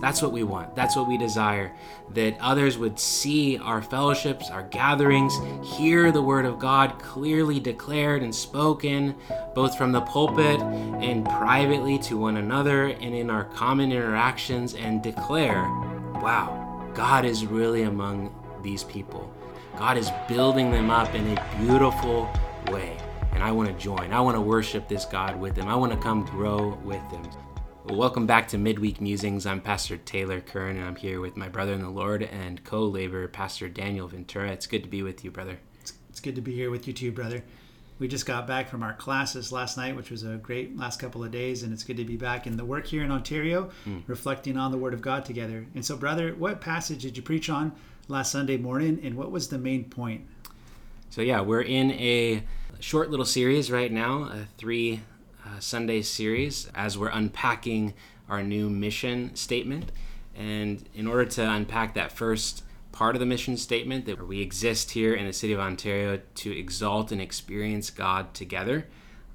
That's what we want. That's what we desire. That others would see our fellowships, our gatherings, hear the word of God clearly declared and spoken, both from the pulpit and privately to one another and in our common interactions, and declare, wow, God is really among these people. God is building them up in a beautiful way. And I want to join. I want to worship this God with them. I want to come grow with them. Welcome back to Midweek Musings. I'm Pastor Taylor Kern, and I'm here with my brother in the Lord and co laborer, Pastor Daniel Ventura. It's good to be with you, brother. It's, it's good to be here with you too, brother. We just got back from our classes last night, which was a great last couple of days, and it's good to be back in the work here in Ontario, mm. reflecting on the Word of God together. And so, brother, what passage did you preach on last Sunday morning, and what was the main point? So, yeah, we're in a short little series right now, a three uh, Sunday series as we're unpacking our new mission statement. And in order to unpack that first part of the mission statement, that we exist here in the city of Ontario to exalt and experience God together,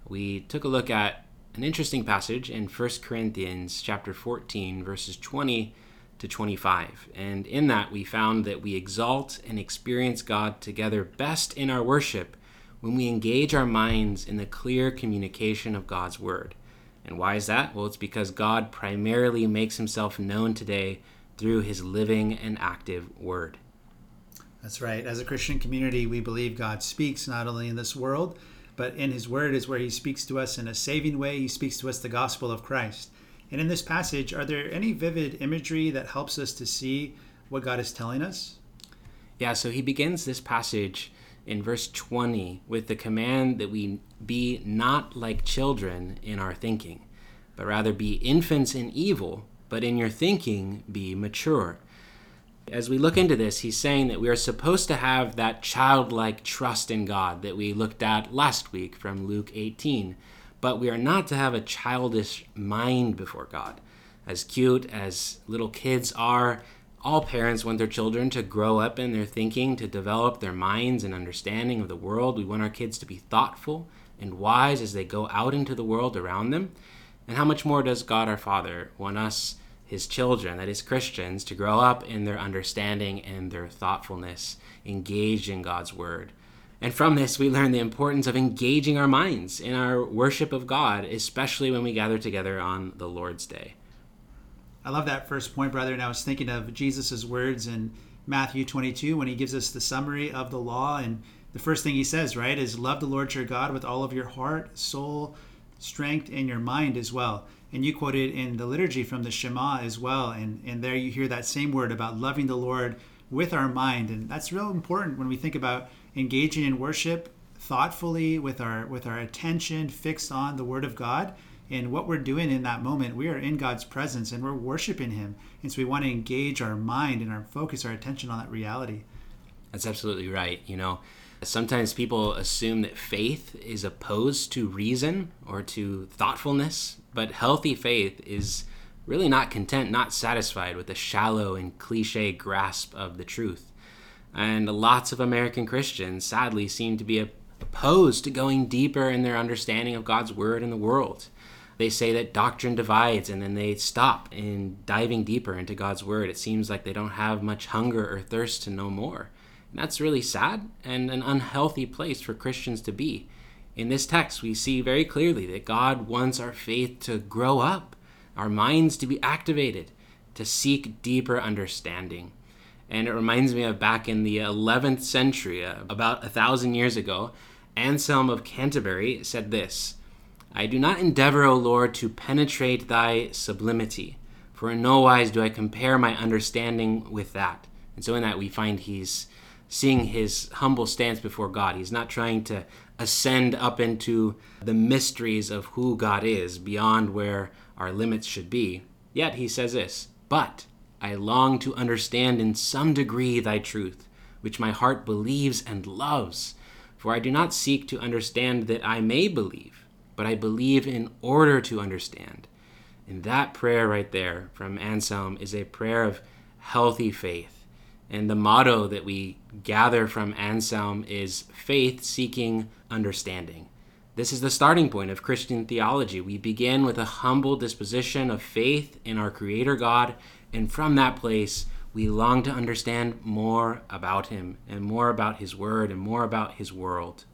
we took a look at an interesting passage in 1 Corinthians chapter 14 verses 20 to 25. And in that we found that we exalt and experience God together best in our worship when we engage our minds in the clear communication of God's Word. And why is that? Well, it's because God primarily makes himself known today through his living and active Word. That's right. As a Christian community, we believe God speaks not only in this world, but in his Word is where he speaks to us in a saving way. He speaks to us the gospel of Christ. And in this passage, are there any vivid imagery that helps us to see what God is telling us? Yeah, so he begins this passage in verse 20 with the command that we be not like children in our thinking, but rather be infants in evil, but in your thinking be mature. As we look into this, he's saying that we are supposed to have that childlike trust in God that we looked at last week from Luke 18, but we are not to have a childish mind before God. As cute as little kids are, all parents want their children to grow up in their thinking, to develop their minds and understanding of the world. We want our kids to be thoughtful and wise as they go out into the world around them. And how much more does God our Father want us, his children, that is Christians, to grow up in their understanding and their thoughtfulness, engaged in God's word? And from this, we learn the importance of engaging our minds in our worship of God, especially when we gather together on the Lord's Day. I love that first point, brother. And I was thinking of Jesus' words in Matthew 22 when he gives us the summary of the law. And the first thing he says, right, is love the Lord your God with all of your heart, soul, strength, and your mind as well. And you quoted in the liturgy from the Shema as well. And, and there you hear that same word about loving the Lord with our mind. And that's real important when we think about engaging in worship thoughtfully with our with our attention fixed on the word of God and what we're doing in that moment, we are in God's presence and we're worshiping Him. And so we want to engage our mind and our focus, our attention on that reality. That's absolutely right. You know, sometimes people assume that faith is opposed to reason or to thoughtfulness, but healthy faith is really not content, not satisfied with a shallow and cliche grasp of the truth. And lots of American Christians, sadly, seem to be opposed to going deeper in their understanding of God's Word in the world they say that doctrine divides and then they stop in diving deeper into God's word. It seems like they don't have much hunger or thirst to know more. And that's really sad and an unhealthy place for Christians to be. In this text, we see very clearly that God wants our faith to grow up, our minds to be activated, to seek deeper understanding. And it reminds me of back in the 11th century, uh, about a thousand years ago, Anselm of Canterbury said this I do not endeavor, O Lord, to penetrate thy sublimity, for in no wise do I compare my understanding with that. And so in that we find he's seeing his humble stance before God. He's not trying to ascend up into the mysteries of who God is beyond where our limits should be. Yet he says this, but I long to understand in some degree thy truth, which my heart believes and loves. For I do not seek to understand that I may believe but I believe in order to understand. And that prayer right there from Anselm is a prayer of healthy faith. And the motto that we gather from Anselm is faith seeking understanding. This is the starting point of Christian theology. We begin with a humble disposition of faith in our Creator God, and from that place, we long to understand more about Him and more about His Word and more about His world.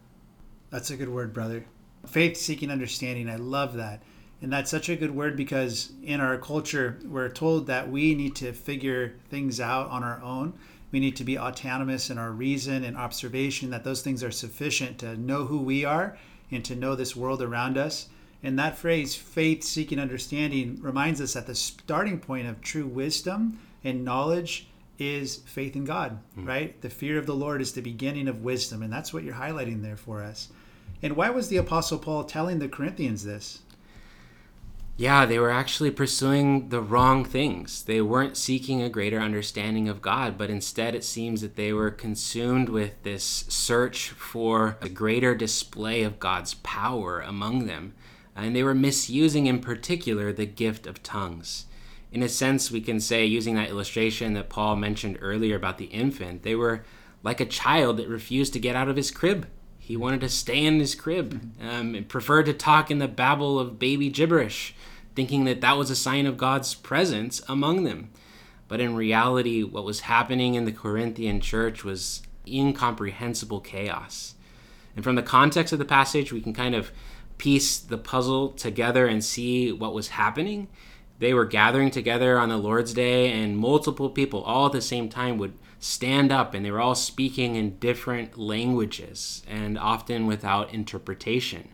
That's a good word, brother. Faith seeking understanding. I love that. And that's such a good word because in our culture, we're told that we need to figure things out on our own. We need to be autonomous in our reason and observation, that those things are sufficient to know who we are and to know this world around us. And that phrase, faith seeking understanding, reminds us that the starting point of true wisdom and knowledge is faith in God, mm. right? The fear of the Lord is the beginning of wisdom. And that's what you're highlighting there for us. And why was the Apostle Paul telling the Corinthians this? Yeah, they were actually pursuing the wrong things. They weren't seeking a greater understanding of God, but instead it seems that they were consumed with this search for a greater display of God's power among them. And they were misusing, in particular, the gift of tongues. In a sense, we can say, using that illustration that Paul mentioned earlier about the infant, they were like a child that refused to get out of his crib he wanted to stay in his crib um, and preferred to talk in the babble of baby gibberish, thinking that that was a sign of God's presence among them. But in reality, what was happening in the Corinthian church was incomprehensible chaos. And from the context of the passage, we can kind of piece the puzzle together and see what was happening. They were gathering together on the Lord's Day, and multiple people all at the same time would stand up and they were all speaking in different languages and often without interpretation.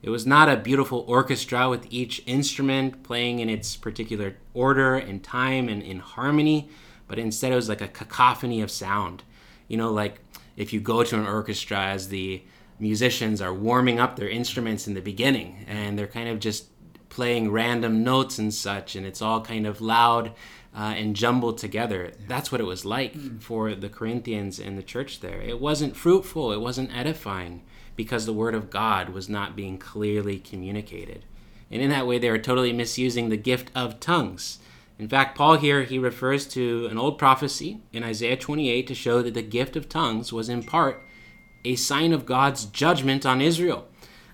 It was not a beautiful orchestra with each instrument playing in its particular order and time and in harmony, but instead it was like a cacophony of sound. You know, like if you go to an orchestra as the musicians are warming up their instruments in the beginning and they're kind of just playing random notes and such, and it's all kind of loud uh, and jumbled together. That's what it was like mm. for the Corinthians in the church there. It wasn't fruitful, it wasn't edifying because the word of God was not being clearly communicated. And in that way, they were totally misusing the gift of tongues. In fact, Paul here, he refers to an old prophecy in Isaiah 28 to show that the gift of tongues was in part a sign of God's judgment on Israel.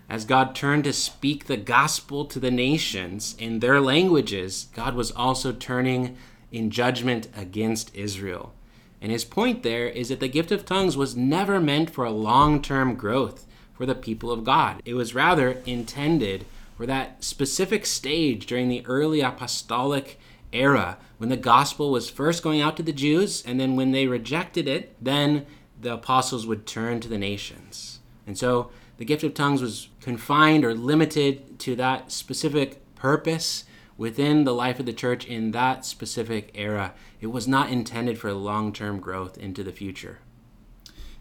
As God turned to speak the gospel to the nations in their languages, God was also turning in judgment against Israel. And his point there is that the gift of tongues was never meant for a long term growth for the people of God. It was rather intended for that specific stage during the early apostolic era when the gospel was first going out to the Jews, and then when they rejected it, then the apostles would turn to the nations. And so the gift of tongues was confined or limited to that specific purpose within the life of the church in that specific era. It was not intended for long term growth into the future.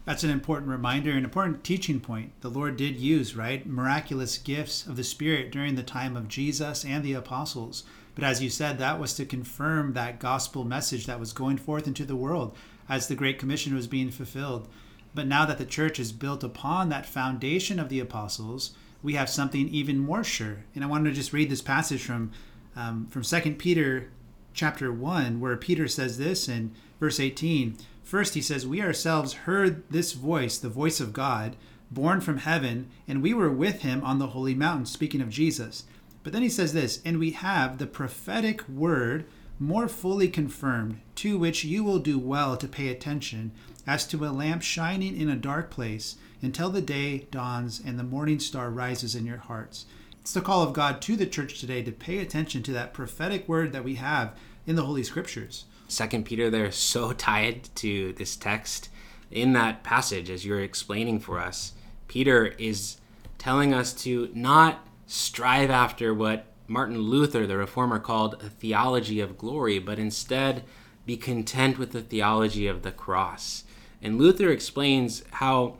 That's an important reminder, an important teaching point. The Lord did use, right, miraculous gifts of the Spirit during the time of Jesus and the apostles. But as you said, that was to confirm that gospel message that was going forth into the world as the Great Commission was being fulfilled. But now that the church is built upon that foundation of the apostles, we have something even more sure. And I wanted to just read this passage from um, from Second Peter chapter 1, where Peter says this in verse 18. First, he says, We ourselves heard this voice, the voice of God, born from heaven, and we were with him on the holy mountain, speaking of Jesus. But then he says this, and we have the prophetic word more fully confirmed, to which you will do well to pay attention, as to a lamp shining in a dark place, until the day dawns and the morning star rises in your hearts. It's the call of God to the church today to pay attention to that prophetic word that we have in the Holy Scriptures. Second Peter, they're so tied to this text in that passage as you're explaining for us. Peter is telling us to not strive after what Martin Luther, the reformer, called a theology of glory, but instead be content with the theology of the cross. And Luther explains how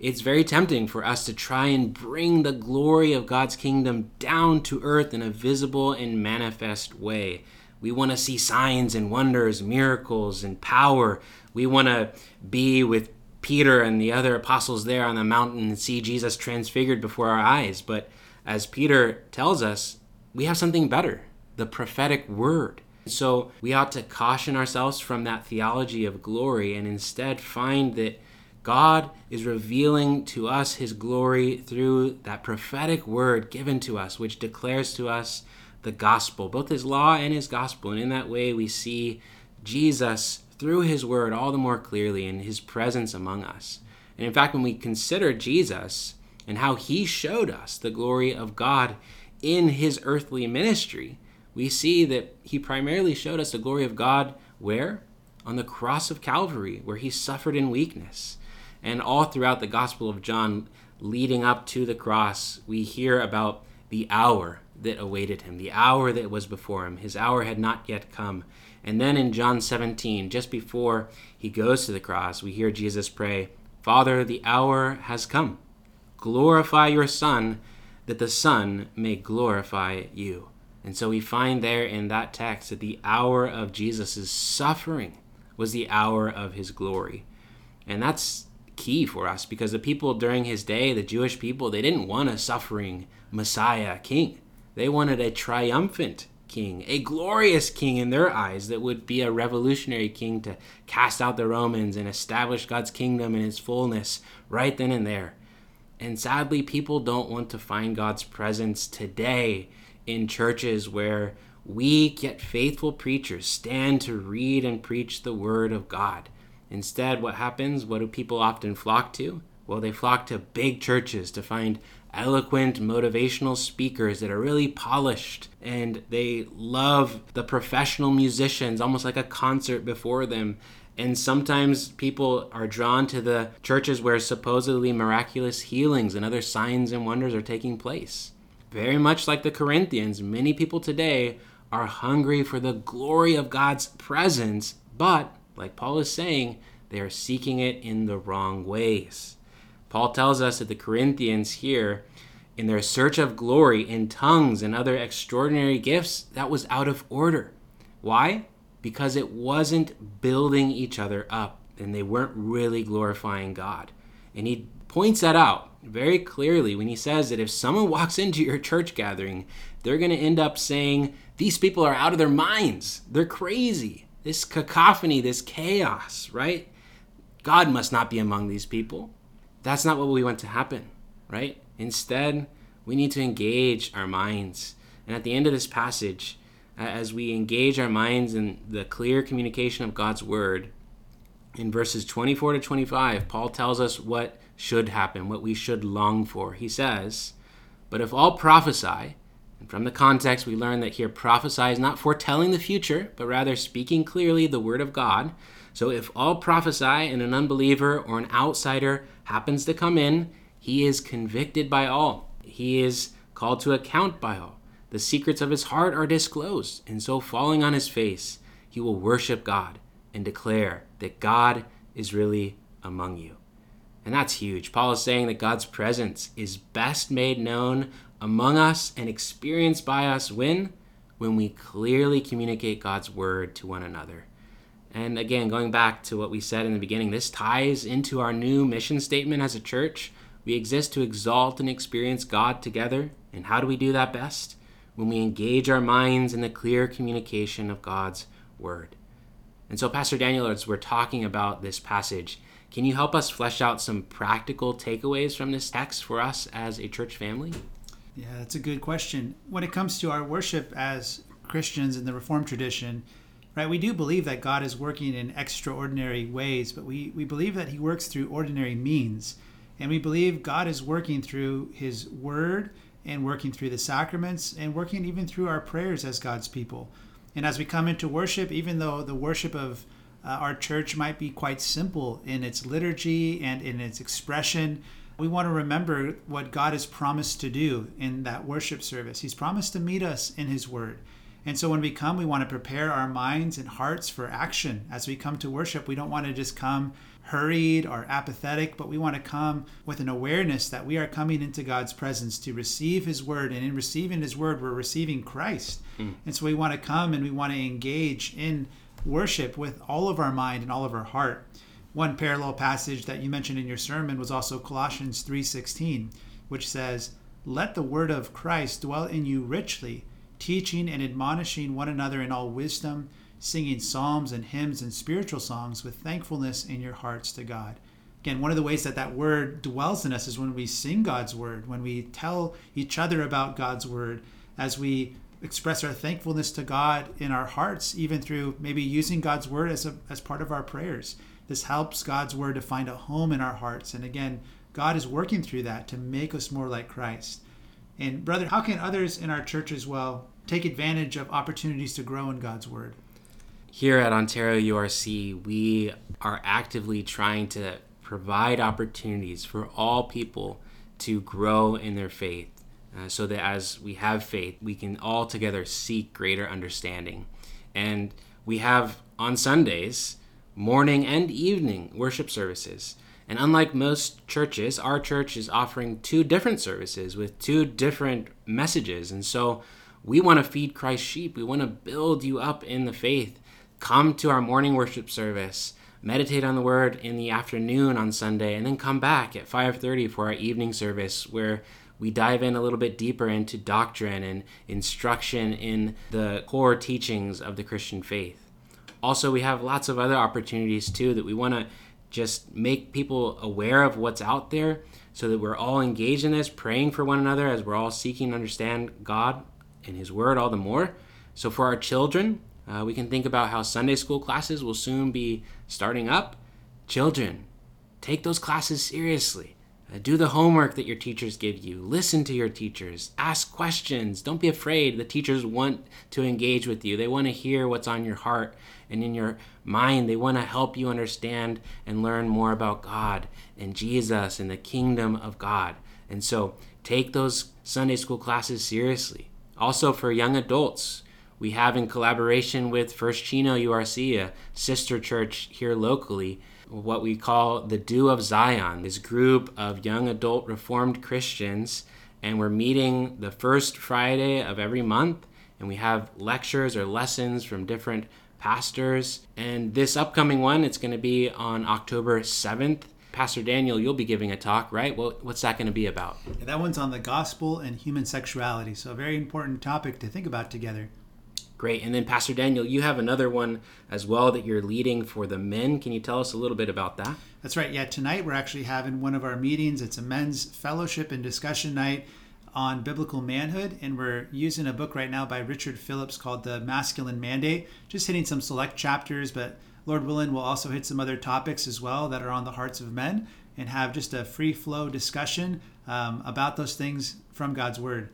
it's very tempting for us to try and bring the glory of God's kingdom down to earth in a visible and manifest way. We want to see signs and wonders, miracles and power. We want to be with Peter and the other apostles there on the mountain and see Jesus transfigured before our eyes. But as Peter tells us, we have something better the prophetic word. So we ought to caution ourselves from that theology of glory and instead find that God is revealing to us his glory through that prophetic word given to us, which declares to us the gospel, both his law and his gospel. And in that way, we see Jesus through his word all the more clearly in his presence among us. And in fact, when we consider Jesus and how he showed us the glory of God in his earthly ministry, we see that he primarily showed us the glory of God where? On the cross of Calvary, where he suffered in weakness. And all throughout the Gospel of John, leading up to the cross, we hear about the hour that awaited him, the hour that was before him. His hour had not yet come. And then in John 17, just before he goes to the cross, we hear Jesus pray, Father, the hour has come. Glorify your Son, that the Son may glorify you. And so we find there in that text that the hour of Jesus' suffering was the hour of his glory. And that's key for us because the people during his day, the Jewish people, they didn't want a suffering Messiah king. They wanted a triumphant king, a glorious king in their eyes that would be a revolutionary king to cast out the Romans and establish God's kingdom in its fullness right then and there. And sadly, people don't want to find God's presence today in churches where weak yet faithful preachers stand to read and preach the word of God. Instead, what happens? What do people often flock to? Well, they flock to big churches to find eloquent, motivational speakers that are really polished and they love the professional musicians, almost like a concert before them. And sometimes people are drawn to the churches where supposedly miraculous healings and other signs and wonders are taking place. Very much like the Corinthians, many people today are hungry for the glory of God's presence, but like Paul is saying, they are seeking it in the wrong ways. Paul tells us that the Corinthians here, in their search of glory in tongues and other extraordinary gifts, that was out of order. Why? Because it wasn't building each other up and they weren't really glorifying God. And he points that out very clearly when he says that if someone walks into your church gathering, they're going to end up saying, These people are out of their minds. They're crazy this cacophony, this chaos, right? God must not be among these people. That's not what we want to happen, right? Instead, we need to engage our minds. And at the end of this passage, as we engage our minds in the clear communication of God's word, in verses 24 to 25, Paul tells us what should happen, what we should long for. He says, But if all prophesy, and from the context, we learn that here prophesy is not foretelling the future, but rather speaking clearly the word of God. So if all prophesy and an unbeliever or an outsider happens to come in, he is convicted by all. He is called to account by all. The secrets of his heart are disclosed, and so falling on his face, he will worship God and declare that God is really among you. And that's huge. Paul is saying that God's presence is best made known among us and experienced by us when when we clearly communicate God's word to one another. And again, going back to what we said in the beginning, this ties into our new mission statement as a church. We exist to exalt and experience God together. And how do we do that best? When we engage our minds in the clear communication of God's word. And so, Pastor Daniel, as we're talking about this passage, can you help us flesh out some practical takeaways from this text for us as a church family? Yeah, that's a good question. When it comes to our worship as Christians in the Reformed tradition, right, we do believe that God is working in extraordinary ways, but we, we believe that He works through ordinary means. And we believe God is working through His Word and working through the sacraments and working even through our prayers as God's people. And as we come into worship, even though the worship of uh, our church might be quite simple in its liturgy and in its expression, we want to remember what God has promised to do in that worship service. He's promised to meet us in His Word. And so when we come, we want to prepare our minds and hearts for action. As we come to worship, we don't want to just come hurried or apathetic, but we want to come with an awareness that we are coming into God's presence to receive His Word. And in receiving His Word, we're receiving Christ. Mm. And so we want to come and we want to engage in worship with all of our mind and all of our heart. One parallel passage that you mentioned in your sermon was also Colossians 3:16, which says, "Let the word of Christ dwell in you richly, teaching and admonishing one another in all wisdom, singing psalms and hymns and spiritual songs with thankfulness in your hearts to God." Again, one of the ways that that word dwells in us is when we sing God's word, when we tell each other about God's word, as we express our thankfulness to God in our hearts, even through maybe using God's word as, a, as part of our prayers. This helps God's word to find a home in our hearts. And again, God is working through that to make us more like Christ. And, brother, how can others in our church as well take advantage of opportunities to grow in God's word? Here at Ontario URC, we are actively trying to provide opportunities for all people to grow in their faith uh, so that as we have faith, we can all together seek greater understanding. And we have on Sundays morning and evening worship services. And unlike most churches, our church is offering two different services with two different messages. And so we want to feed Christ's sheep. We want to build you up in the faith. Come to our morning worship service meditate on the word in the afternoon on Sunday, and then come back at 5:30 for our evening service where we dive in a little bit deeper into doctrine and instruction in the core teachings of the Christian faith. Also, we have lots of other opportunities too that we want to just make people aware of what's out there so that we're all engaged in this, praying for one another as we're all seeking to understand God and His Word all the more. So, for our children, uh, we can think about how Sunday school classes will soon be starting up. Children, take those classes seriously. Uh, do the homework that your teachers give you. Listen to your teachers. Ask questions. Don't be afraid. The teachers want to engage with you, they want to hear what's on your heart and in your mind. They want to help you understand and learn more about God and Jesus and the kingdom of God. And so take those Sunday school classes seriously. Also, for young adults, we have in collaboration with First Chino URC, a sister church here locally, what we call the Do of Zion, this group of young adult Reformed Christians. And we're meeting the first Friday of every month, and we have lectures or lessons from different pastors. And this upcoming one, it's going to be on October 7th. Pastor Daniel, you'll be giving a talk, right? Well, what's that going to be about? Yeah, that one's on the gospel and human sexuality. So, a very important topic to think about together. Great. And then, Pastor Daniel, you have another one as well that you're leading for the men. Can you tell us a little bit about that? That's right. Yeah, tonight we're actually having one of our meetings. It's a men's fellowship and discussion night on biblical manhood. And we're using a book right now by Richard Phillips called The Masculine Mandate, just hitting some select chapters. But Lord willing, we'll also hit some other topics as well that are on the hearts of men and have just a free flow discussion um, about those things from God's Word.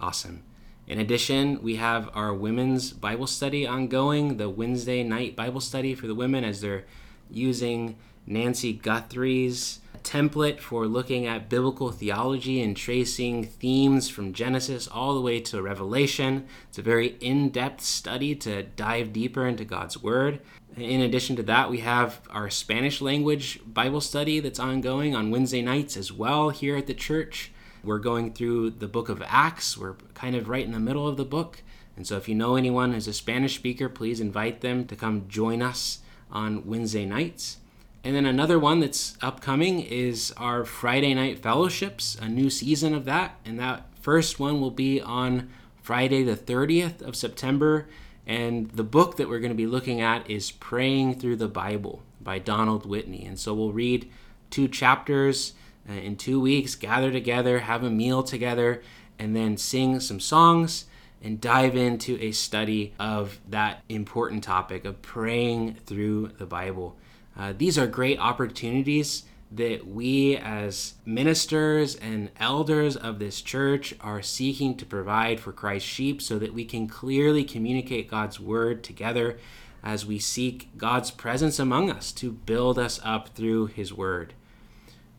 Awesome. In addition, we have our women's Bible study ongoing, the Wednesday night Bible study for the women as they're using Nancy Guthrie's template for looking at biblical theology and tracing themes from Genesis all the way to Revelation. It's a very in depth study to dive deeper into God's Word. In addition to that, we have our Spanish language Bible study that's ongoing on Wednesday nights as well here at the church. We're going through the book of Acts. We're kind of right in the middle of the book. And so if you know anyone who's a Spanish speaker, please invite them to come join us on Wednesday nights. And then another one that's upcoming is our Friday night fellowships, a new season of that. And that first one will be on Friday, the 30th of September. And the book that we're going to be looking at is Praying Through the Bible by Donald Whitney. And so we'll read two chapters uh, in two weeks, gather together, have a meal together, and then sing some songs and dive into a study of that important topic of praying through the Bible. Uh, these are great opportunities that we, as ministers and elders of this church, are seeking to provide for Christ's sheep so that we can clearly communicate God's word together as we seek God's presence among us to build us up through his word.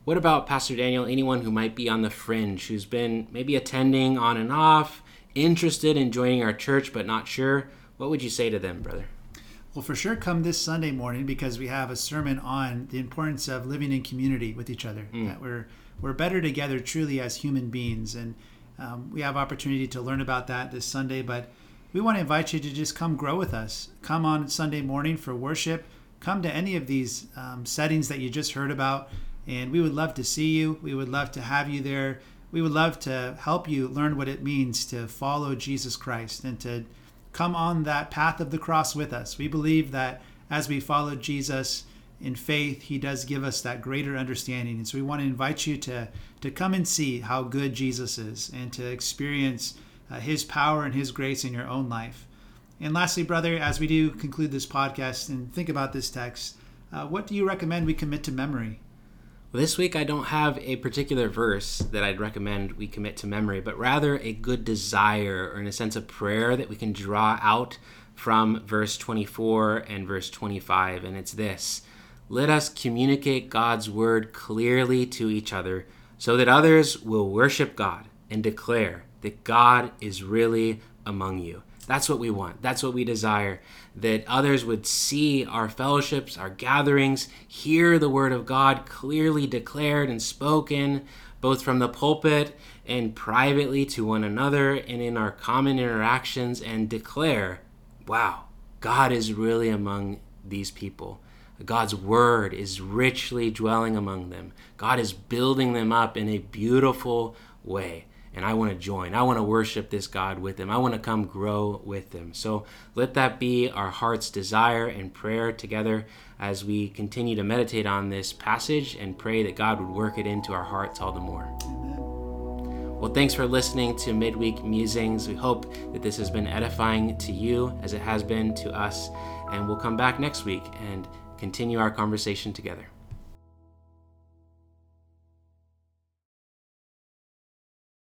What about Pastor Daniel? Anyone who might be on the fringe, who's been maybe attending on and off, interested in joining our church but not sure? What would you say to them, brother? Well, for sure, come this Sunday morning because we have a sermon on the importance of living in community with each other. Mm. That we're we're better together truly as human beings, and um, we have opportunity to learn about that this Sunday. But we want to invite you to just come grow with us. Come on Sunday morning for worship. Come to any of these um, settings that you just heard about. And we would love to see you. We would love to have you there. We would love to help you learn what it means to follow Jesus Christ and to come on that path of the cross with us. We believe that as we follow Jesus, in faith, He does give us that greater understanding. And so we want to invite you to, to come and see how good Jesus is and to experience uh, His power and His grace in your own life. And lastly, brother, as we do conclude this podcast and think about this text, uh, what do you recommend we commit to memory? This week I don't have a particular verse that I'd recommend we commit to memory, but rather a good desire or in a sense a prayer that we can draw out from verse 24 and verse 25. And it's this Let us communicate God's word clearly to each other so that others will worship God and declare that God is really among you. That's what we want. That's what we desire. That others would see our fellowships, our gatherings, hear the word of God clearly declared and spoken, both from the pulpit and privately to one another and in our common interactions, and declare, wow, God is really among these people. God's word is richly dwelling among them. God is building them up in a beautiful way and I want to join. I want to worship this God with them. I want to come grow with them. So let that be our heart's desire and prayer together as we continue to meditate on this passage and pray that God would work it into our hearts all the more. Well, thanks for listening to Midweek Musings. We hope that this has been edifying to you as it has been to us. And we'll come back next week and continue our conversation together.